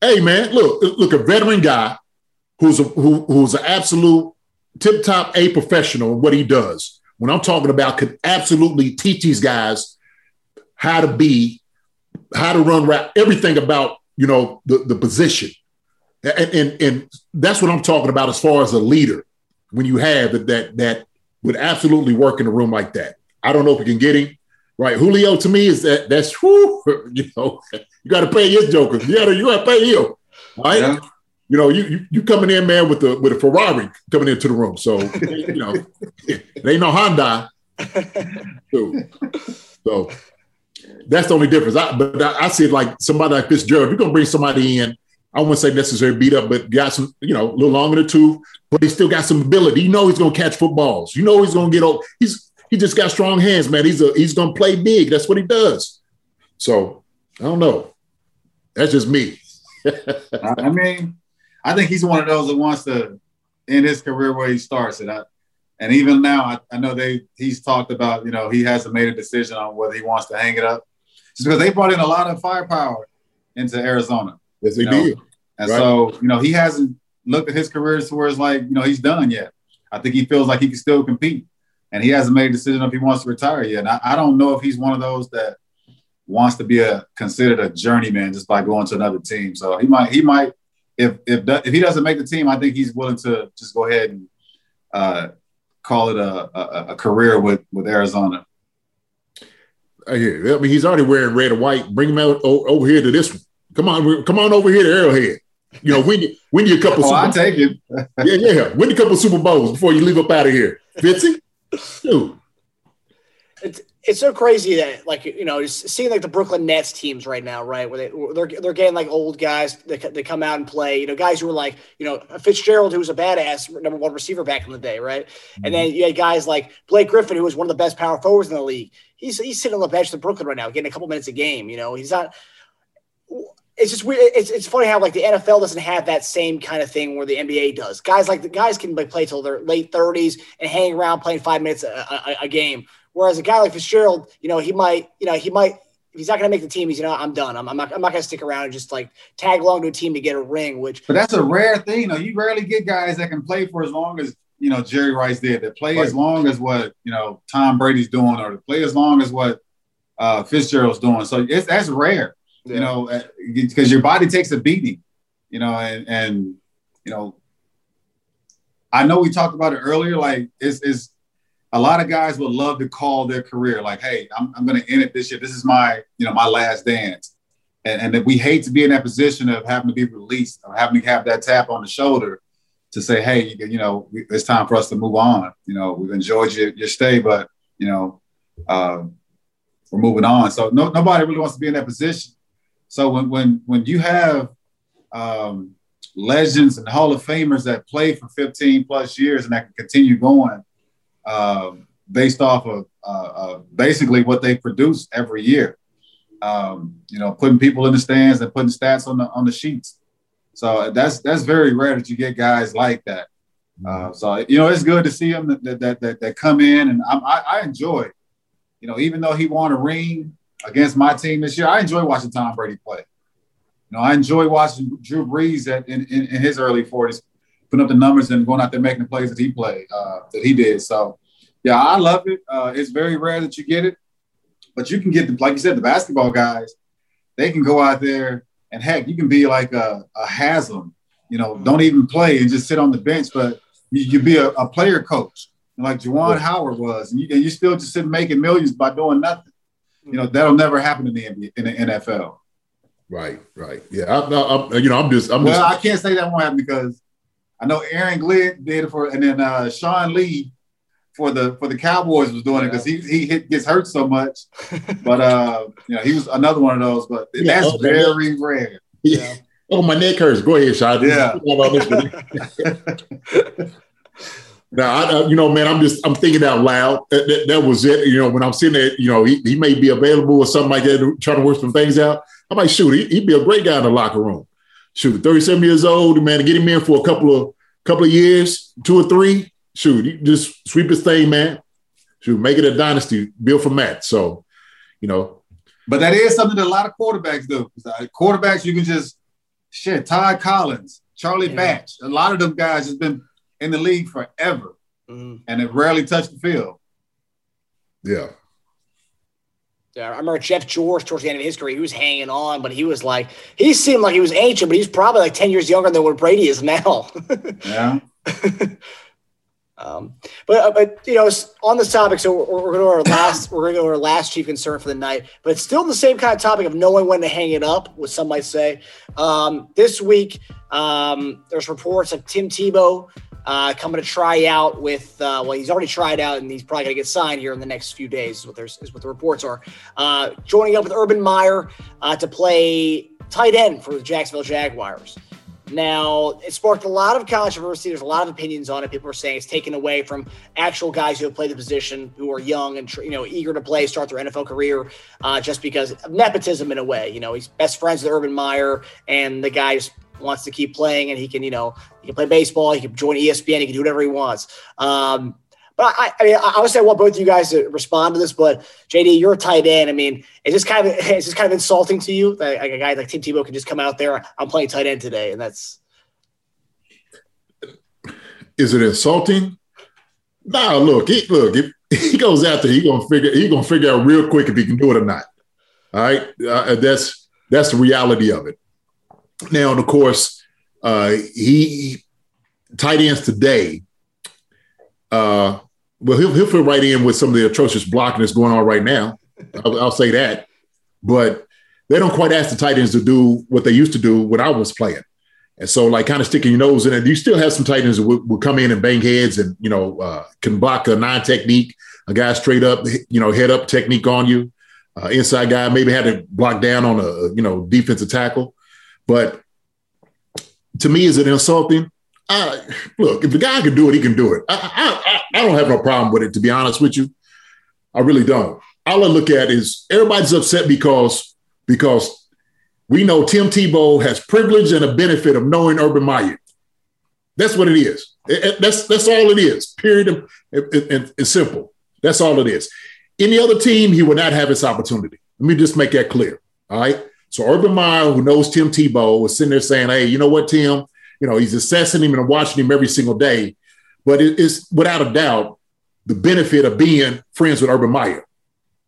Hey man, look look a veteran guy who's a, who, who's an absolute tip top A professional in what he does. When I'm talking about, could absolutely teach these guys how to be, how to run everything about you know the the position, and, and and that's what I'm talking about as far as a leader. When you have that that that would absolutely work in a room like that. I don't know if we can get him right. Julio to me is that that's whew, you know you got to pay his joker. You got to you got to pay him. Right? Yeah you know, you, you you coming in, man, with the with a Ferrari coming into the room. So you know, it ain't no Honda. So that's the only difference. I, but I, I see it like somebody like Fitzgerald. If you're gonna bring somebody in, I wouldn't say necessarily beat up, but got some, you know, a little longer in the tooth, but he still got some ability. You know he's gonna catch footballs. You know he's gonna get old. He's he just got strong hands, man. He's a he's gonna play big. That's what he does. So I don't know. That's just me. I mean, I think he's one of those that wants to end his career where he starts it. I, and even now, I, I, know they he's talked about you know he hasn't made a decision on whether he wants to hang it up, just because they brought in a lot of firepower into Arizona. Yes, they did. And right. so you know he hasn't looked at his career to where it's like you know he's done yet. I think he feels like he can still compete, and he hasn't made a decision if he wants to retire yet. And I, I don't know if he's one of those that wants to be a considered a journeyman just by going to another team. So he might he might if if if he doesn't make the team, I think he's willing to just go ahead and uh, call it a, a, a, career with with Arizona. I hear. I mean, he's already wearing red and white. Bring him out over here to this one. Come on, come on over here to Arrowhead. You know, win you win you a couple. oh, I take it. yeah, yeah. Win a couple Super Bowls before you leave up out of here, Fitzy. Dude. It's it's so crazy that like you know just seeing like the Brooklyn Nets teams right now, right? Where they they're they're getting like old guys that they come out and play. You know, guys who were like you know Fitzgerald, who was a badass number one receiver back in the day, right? Mm-hmm. And then you had guys like Blake Griffin, who was one of the best power forwards in the league. He's he's sitting on the bench in Brooklyn right now, getting a couple minutes a game. You know, he's not. It's just weird. It's, it's funny how like the NFL doesn't have that same kind of thing where the NBA does. Guys like the guys can like, play till their late thirties and hang around playing five minutes a, a, a game Whereas a guy like Fitzgerald, you know, he might, you know, he might, if he's not going to make the team, he's, you know, I'm done. I'm, I'm not, I'm not going to stick around and just like tag along to a team to get a ring, which. But that's a rare thing. You know, you rarely get guys that can play for as long as you know Jerry Rice did. That play right. as long as what you know Tom Brady's doing, or to play as long as what uh, Fitzgerald's doing. So it's that's rare, yeah. you know, because uh, your body takes a beating, you know, and and you know, I know we talked about it earlier. Like it's, it's a lot of guys would love to call their career like, hey, I'm, I'm going to end it this year. This is my you know my last dance. And, and that we hate to be in that position of having to be released or having to have that tap on the shoulder to say, hey, you, you know, it's time for us to move on. You know, we've enjoyed your, your stay, but you know, uh, we're moving on. So no, nobody really wants to be in that position. So when when when you have um, legends and Hall of Famers that play for 15 plus years and that can continue going uh, based off of uh, uh, basically what they produce every year, um, you know, putting people in the stands and putting stats on the on the sheets. So that's that's very rare that you get guys like that. Uh, so you know, it's good to see them that that that, that come in, and I, I enjoy you know, even though he won a ring against my team this year, I enjoy watching Tom Brady play. You know, I enjoy watching Drew Brees at, in, in, in his early 40s, putting up the numbers and going out there making the plays that he played, uh, that he did. So, yeah, I love it. Uh, it's very rare that you get it, but you can get, the, like you said, the basketball guys, they can go out there and heck, you can be like a, a Haslem, you know, don't even play and just sit on the bench, but you, you be a, a player coach like Juwan Howard was, and you, and you still just sitting making millions by doing nothing. You know that'll never happen in the NBA, in the NFL. Right, right, yeah. I, I, you know, I'm just, I'm well. Just, I can't say that won't happen because I know Aaron Glenn did it for, and then uh, Sean Lee for the for the Cowboys was doing it because he he hit, gets hurt so much. but uh, you know, he was another one of those. But yeah, that's okay. very rare. Yeah. Oh, my neck hurts. Go ahead, Sean. Yeah. Now, I, you know, man, I'm just I'm thinking out loud. That, that, that, was it. You know, when I'm sitting there, you know, he, he may be available or something like that, trying to work some things out. I might shoot. He, would be a great guy in the locker room. Shoot, 37 years old, man, to get him in for a couple of couple of years, two or three. Shoot, just sweep his thing, man. Shoot, make it a dynasty, built from that. So, you know. But that is something that a lot of quarterbacks do. Quarterbacks, you can just shit. Todd Collins, Charlie yeah. Batch, a lot of them guys has been in the league forever mm-hmm. and have rarely touched the field. Yeah. Yeah, I remember Jeff George towards the end of his career, he was hanging on, but he was like, he seemed like he was ancient, but he's probably like 10 years younger than what Brady is now. yeah. Um, but uh, but you know, on this topic, so we're, we're going to our last we're going to to our last chief concern for the night, but it's still the same kind of topic of knowing when to hang it up. What some might say. Um, this week, um, there's reports of Tim Tebow uh, coming to try out with. Uh, well, he's already tried out, and he's probably going to get signed here in the next few days. Is what there's is what the reports are. Uh, joining up with Urban Meyer uh, to play tight end for the Jacksonville Jaguars. Now, it sparked a lot of controversy. There's a lot of opinions on it. People are saying it's taken away from actual guys who have played the position, who are young and you know eager to play, start their NFL career, uh, just because of nepotism in a way. You know, he's best friends with Urban Meyer, and the guy just wants to keep playing, and he can, you know, he can play baseball, he can join ESPN, he can do whatever he wants. Um, but I, I mean, I would say I want both of you guys to respond to this. But JD, you're a tight end. I mean, is this kind of is this kind of insulting to you that like a guy like Tim Tebow can just come out there? I'm playing tight end today, and that's. Is it insulting? Nah, look, he, look, if he goes out there, he gonna figure he gonna figure out real quick if he can do it or not. All right, uh, that's that's the reality of it. Now, of course, uh, he tight ends today. Uh, well, he'll, he'll fit right in with some of the atrocious blocking that's going on right now. I'll, I'll, say that. But they don't quite ask the tight ends to do what they used to do when I was playing. And so, like, kind of sticking your nose in it. You still have some tight ends that will, will come in and bang heads and, you know, uh, can block a nine technique, a guy straight up, you know, head up technique on you. Uh, inside guy maybe had to block down on a, you know, defensive tackle. But to me, is it insulting? Uh, look, if the guy can do it, he can do it. I, I, I don't have no problem with it, to be honest with you. I really don't. All I look at is everybody's upset because because we know Tim Tebow has privilege and a benefit of knowing Urban Meyer. That's what it is. It, it, that's that's all it is. Period. It's simple. That's all it is. Any other team, he would not have this opportunity. Let me just make that clear. All right. So Urban Meyer, who knows Tim Tebow, was sitting there saying, "Hey, you know what, Tim? You know he's assessing him and watching him every single day, but it is without a doubt the benefit of being friends with Urban Meyer.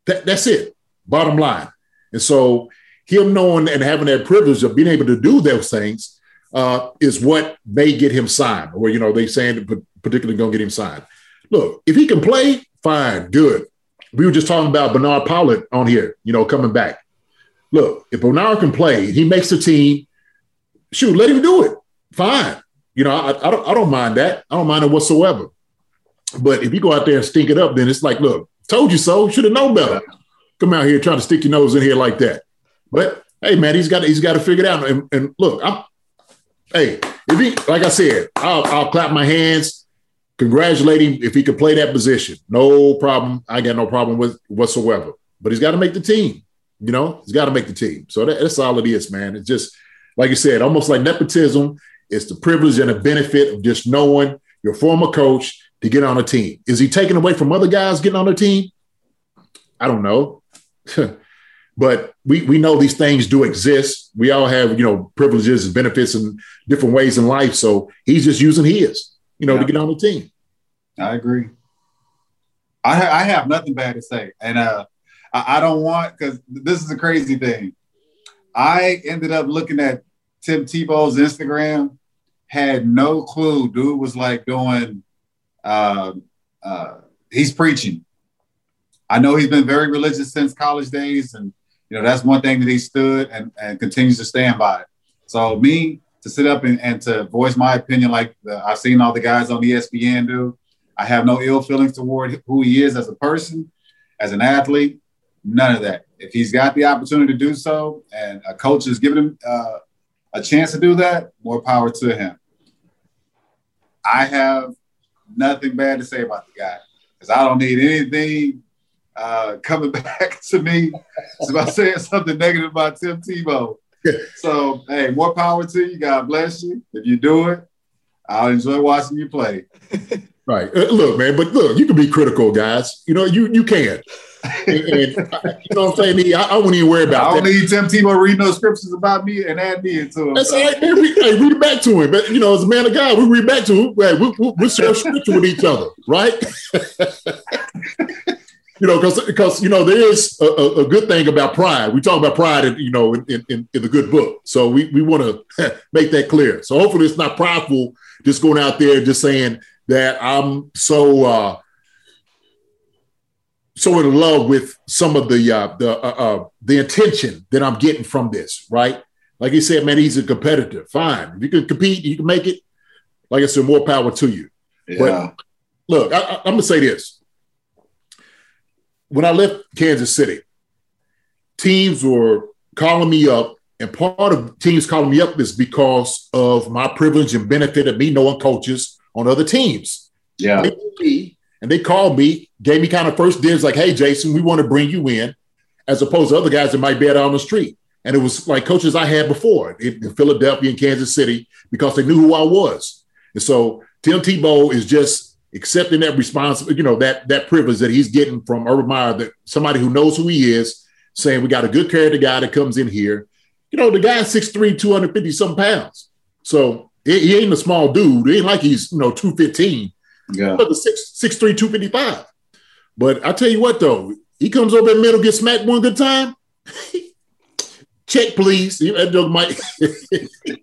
That, that's it. Bottom line. And so him knowing and having that privilege of being able to do those things uh, is what may get him signed, or you know they saying particularly going to get him signed. Look, if he can play, fine, good. We were just talking about Bernard Pollard on here, you know, coming back. Look, if Bernard can play, he makes the team. Shoot, let him do it. Fine. You know, I, I, don't, I don't mind that. I don't mind it whatsoever. But if you go out there and stink it up, then it's like, look, told you so. Should have known better. Come out here trying to stick your nose in here like that. But hey, man, he's got he's got to figure it out. And, and look, I'm hey, if he like I said, I'll, I'll clap my hands, congratulate him if he could play that position. No problem. I got no problem with whatsoever. But he's got to make the team. You know, he's got to make the team. So that, that's all it is, man. It's just like you said, almost like nepotism. It's the privilege and the benefit of just knowing your former coach to get on a team. Is he taking away from other guys getting on a team? I don't know. but we we know these things do exist. We all have, you know, privileges and benefits and different ways in life. So he's just using his, you know, yeah. to get on the team. I agree. I I have nothing bad to say. And uh I, I don't want because this is a crazy thing. I ended up looking at Tim Tebow's Instagram, had no clue. Dude was like doing uh, uh, he's preaching. I know he's been very religious since college days, and you know that's one thing that he stood and, and continues to stand by. So me to sit up and, and to voice my opinion like the, I've seen all the guys on ESPN do. I have no ill feelings toward who he is as a person, as an athlete. None of that. If he's got the opportunity to do so, and a coach is giving him uh, a chance to do that, more power to him. I have nothing bad to say about the guy because I don't need anything uh, coming back to me about saying something negative about Tim Tebow. so, hey, more power to you. God bless you. If you do it, I'll enjoy watching you play. Right. Uh, look, man, but look, you can be critical, guys. You know, you you can. and, and, you know what I'm saying? I, I wouldn't even worry about I don't that. need Tim Tebow reading those scriptures about me and add me into them. That's all right, man. Read, hey, read it back to him. But, you know, as a man of God, we read back to him. Right, we, we, we share scripture with each other, right? you know, because because you know there is a, a, good thing about pride. We talk about pride, in, you know, in, in, in the good book. So we we want to make that clear. So hopefully it's not prideful, just going out there just saying that I'm so uh, so in love with some of the uh, the uh, uh, the intention that I'm getting from this, right? Like he said, man, he's a competitor. Fine, if you can compete, you can make it. Like I said, more power to you. Yeah. But look, I, I'm gonna say this: when I left Kansas City, teams were calling me up, and part of teams calling me up is because of my privilege and benefit of me knowing coaches on other teams. Yeah. They, and they called me, gave me kind of first dibs, like, hey, Jason, we want to bring you in, as opposed to other guys that might be out on the street. And it was like coaches I had before in, in Philadelphia and Kansas City because they knew who I was. And so Tim Tebow is just accepting that responsibility, you know, that that privilege that he's getting from Urban Meyer, that somebody who knows who he is, saying we got a good character guy that comes in here. You know, the guy's 6'3, 250 some pounds. So he ain't a small dude. It ain't like he's, you know, 215. Yeah. But the six six three two fifty five. But I tell you what though, he comes over in the middle, gets smacked one good time. Check, please. That joke might he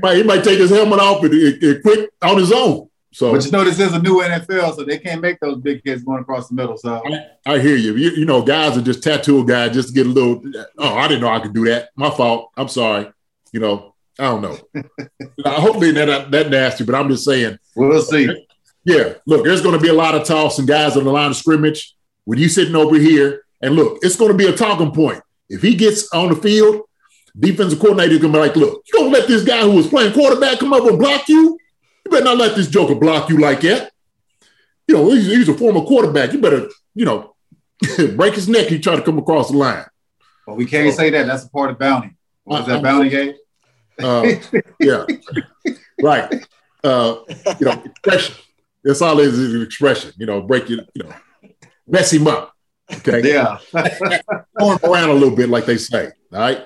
might he might take his helmet off and, and quit on his own. So, but you know, this is a new NFL, so they can't make those big kids going across the middle. So I, I hear you. you. you. know, guys are just tattoo guys just to get a little. Oh, I didn't know I could do that. My fault. I'm sorry. You know, I don't know. I hope they that that nasty, but I'm just saying. We'll see. Yeah, look, there's going to be a lot of tossing guys on the line of scrimmage. When you sitting over here, and look, it's going to be a talking point. If he gets on the field, defensive coordinator is going to be like, "Look, you don't let this guy who was playing quarterback come up and block you. You better not let this joker block you like that. You know, he's, he's a former quarterback. You better, you know, break his neck. He try to come across the line. Well, we can't so, say that. That's a part of bounty. What is that bounty game? Uh, yeah, right. Uh, you know, expression. That's all it is, an is expression. You know, break it. You know, mess him up. Okay. Yeah. Throw him around a little bit, like they say. All right.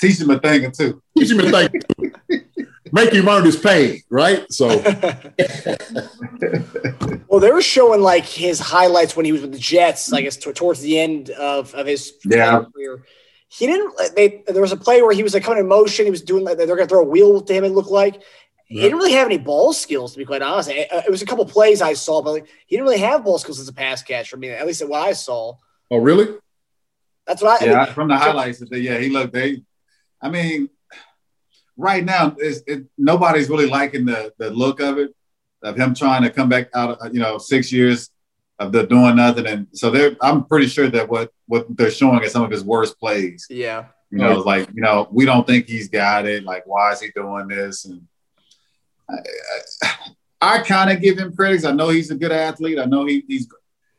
Teach him a thing or two. Teach him a thing. Make him earn his pay, right? So, Well, they were showing like his highlights when he was with the Jets, I guess t- towards the end of, of his Yeah. career. He didn't. They there was a play where he was like coming in motion. He was doing like they're gonna throw a wheel to him. It looked like he Yeah. didn't really have any ball skills to be quite honest. It, it was a couple plays I saw, but like, he didn't really have ball skills as a pass catcher. I mean, at least what I saw. Oh, really? That's what I. I Yeah, mean, from the highlights, yeah, he looked. They, I mean, right now, it, nobody's really liking the the look of it, of him trying to come back out. Of, you know, six years of the doing nothing, and so they're. I'm pretty sure that what what they're showing is some of his worst plays. yeah. You know, it's like you know, we don't think he's got it. Like, why is he doing this? And I, I, I kind of give him credit. 'cause I know he's a good athlete. I know he, he's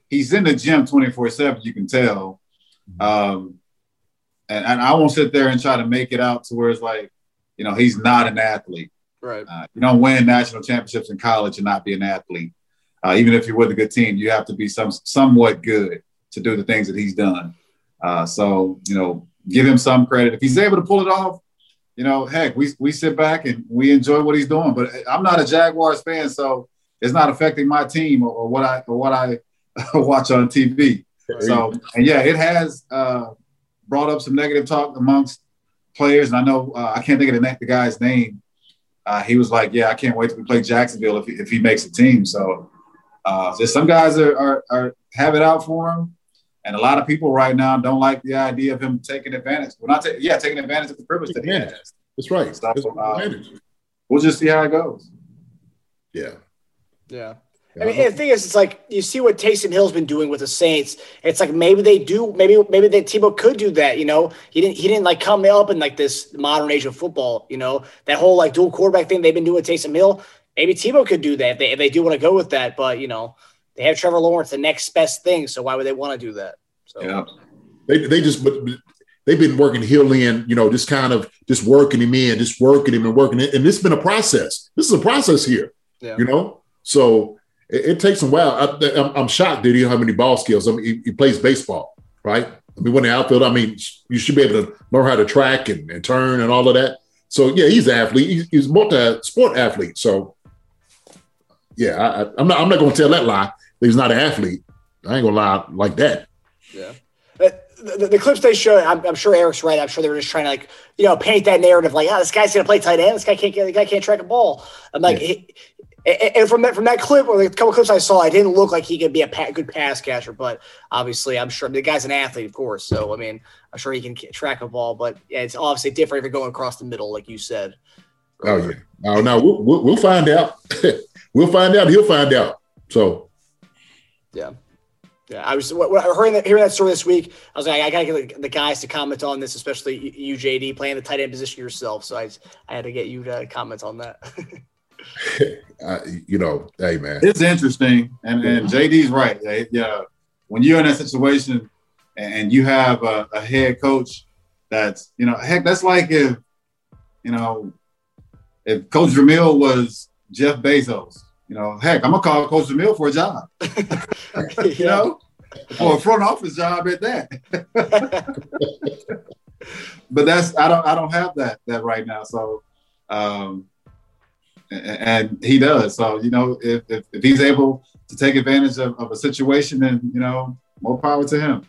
he's in the gym 24 seven. You can tell. Um, and, and I won't sit there and try to make it out to where it's like, you know, he's not an athlete. Right. Uh, you don't win national championships in college and not be an athlete. Uh, even if you're with a good team, you have to be some somewhat good to do the things that he's done. Uh, so you know, give him some credit if he's able to pull it off. You know, heck, we we sit back and we enjoy what he's doing. But I'm not a Jaguars fan, so it's not affecting my team or, or what I or what I watch on TV. So and yeah, it has uh, brought up some negative talk amongst players. And I know uh, I can't think of the, the guy's name. Uh, he was like, "Yeah, I can't wait to play Jacksonville if he, if he makes a team." So, uh, so some guys are, are are have it out for him, and a lot of people right now don't like the idea of him taking advantage. Well, not ta- yeah, taking advantage of the privilege that he Advantage. has. That's right. So, That's uh, advantage. We'll just see how it goes. Yeah. Yeah. Yeah, I mean, the thing is, it's like you see what Taysom Hill's been doing with the Saints. It's like maybe they do, maybe maybe that Tebow could do that. You know, he didn't he didn't like come up in like this modern age of football. You know, that whole like dual quarterback thing they've been doing with Taysom Hill. Maybe Tebow could do that if they, if they do want to go with that. But you know, they have Trevor Lawrence, the next best thing. So why would they want to do that? So Yeah. They they just they've been working Hill in, you know, just kind of just working him in, just working him and working it. And it's been a process. This is a process here, Yeah. you know. So it, it takes a while. I, I'm, I'm shocked that he have any ball skills. I mean, he, he plays baseball, right? I mean, when the outfield, I mean, you should be able to learn how to track and, and turn and all of that. So yeah, he's an athlete. He's, he's multi-sport athlete. So yeah, I, I'm not. I'm not going to tell that lie. That he's not an athlete. I ain't gonna lie like that. Yeah. Uh, but the, the clips they showed, I'm, I'm sure Eric's right. I'm sure they were just trying to like, you know, paint that narrative like, oh, this guy's gonna play tight end. This guy can't get, the guy can't track a ball. I'm like, he- and and from that from that clip or the couple clips I saw, it didn't look like he could be a pa- good pass catcher. But obviously, I'm sure the guy's an athlete, of course. So I mean, I'm sure he can track a ball. But yeah, it's obviously different if you're going across the middle, like you said. Oh yeah. No, no, we'll, we'll, we'll find out. we'll find out. He'll find out. So Yeah. Yeah, I was what, what, hearing that, hearing that story this week. I was like, I gotta get the, the guys to comment on this, especially you, you, JD, playing the tight end position yourself. So I, I had to get you to comment on that. uh, you know, hey man, It's interesting, and, and JD's right. Yeah, Yeah, when you're in that situation and, and you have a, a head coach that's, you know, heck, that's like if, you know, if Coach Vermeil was Jeff Bezos, you know, heck, I'm gonna call Coach Vermeil for a job, you know, or a front office job at that. but that's I don't I don't have that that right now. So, um, and, and he does. So you know, if, if, if he's able to take advantage of, of a situation, then you know, more power to him.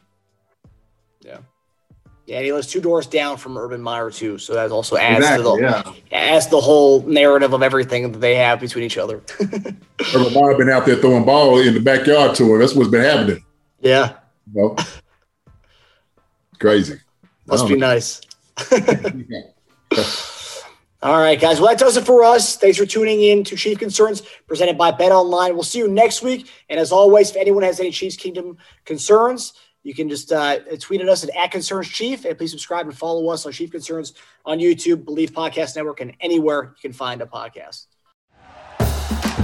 Yeah, and he lives two doors down from Urban Meyer too, so that also adds Exactly. to the Yeah. adds the whole narrative of everything that they have between each other. Urban Meyer been out there throwing ball in the backyard to him. That's what's been happening. yeah, You know? Crazy. must be don't nice. All right, guys. Well, that does it for us. Thanks for tuning in to Chief Concerns presented by Bet Online. We'll see you next week. And as always, if anyone has any Chiefs Kingdom concerns, you can just uh, tweet at us at, at Concerns Chief. And please subscribe and follow us on Chief Concerns on YouTube, Bleav Podcast Network, and anywhere you can find a podcast.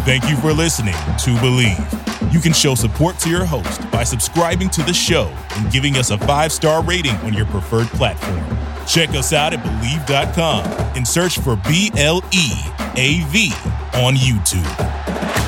Thank you for listening to Bleav. You can show support to your host by subscribing to the show and giving us a five star rating on your preferred platform. Check us out at Bleav.com and search for B L E A V on YouTube.